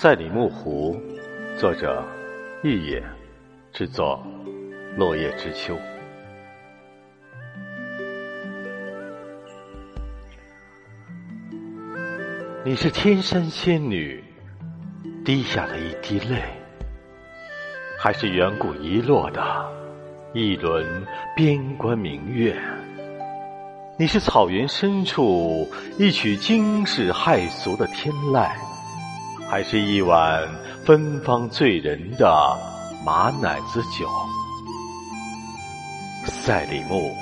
赛里木湖，作者：玉野，制作：落叶知秋。你是天山仙女滴下的一滴泪，还是远古遗落的一轮边关明月？你是草原深处一曲惊世骇俗的天籁，还是一碗芬芳醉人的马奶子酒？赛里木，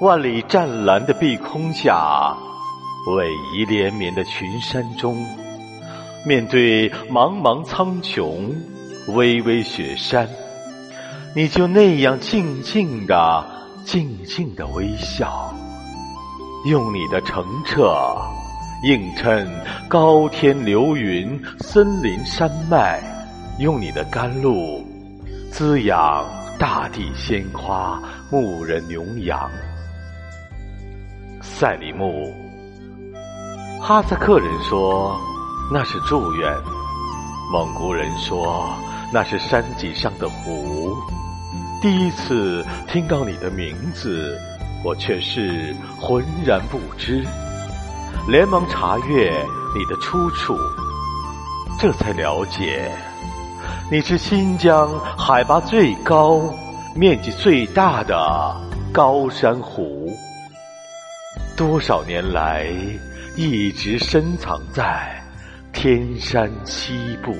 万里湛蓝的碧空下，逶迤连绵的群山中，面对茫茫苍穹，巍巍雪山，你就那样静静的。静静的微笑，用你的澄澈映衬高天流云、森林山脉；用你的甘露滋养大地鲜花、牧人牛羊。赛里木，哈萨克人说那是祝愿，蒙古人说那是山脊上的湖。第一次听到你的名字，我却是浑然不知，连忙查阅你的出处，这才了解，你是新疆海拔最高、面积最大的高山湖，多少年来一直深藏在天山西部。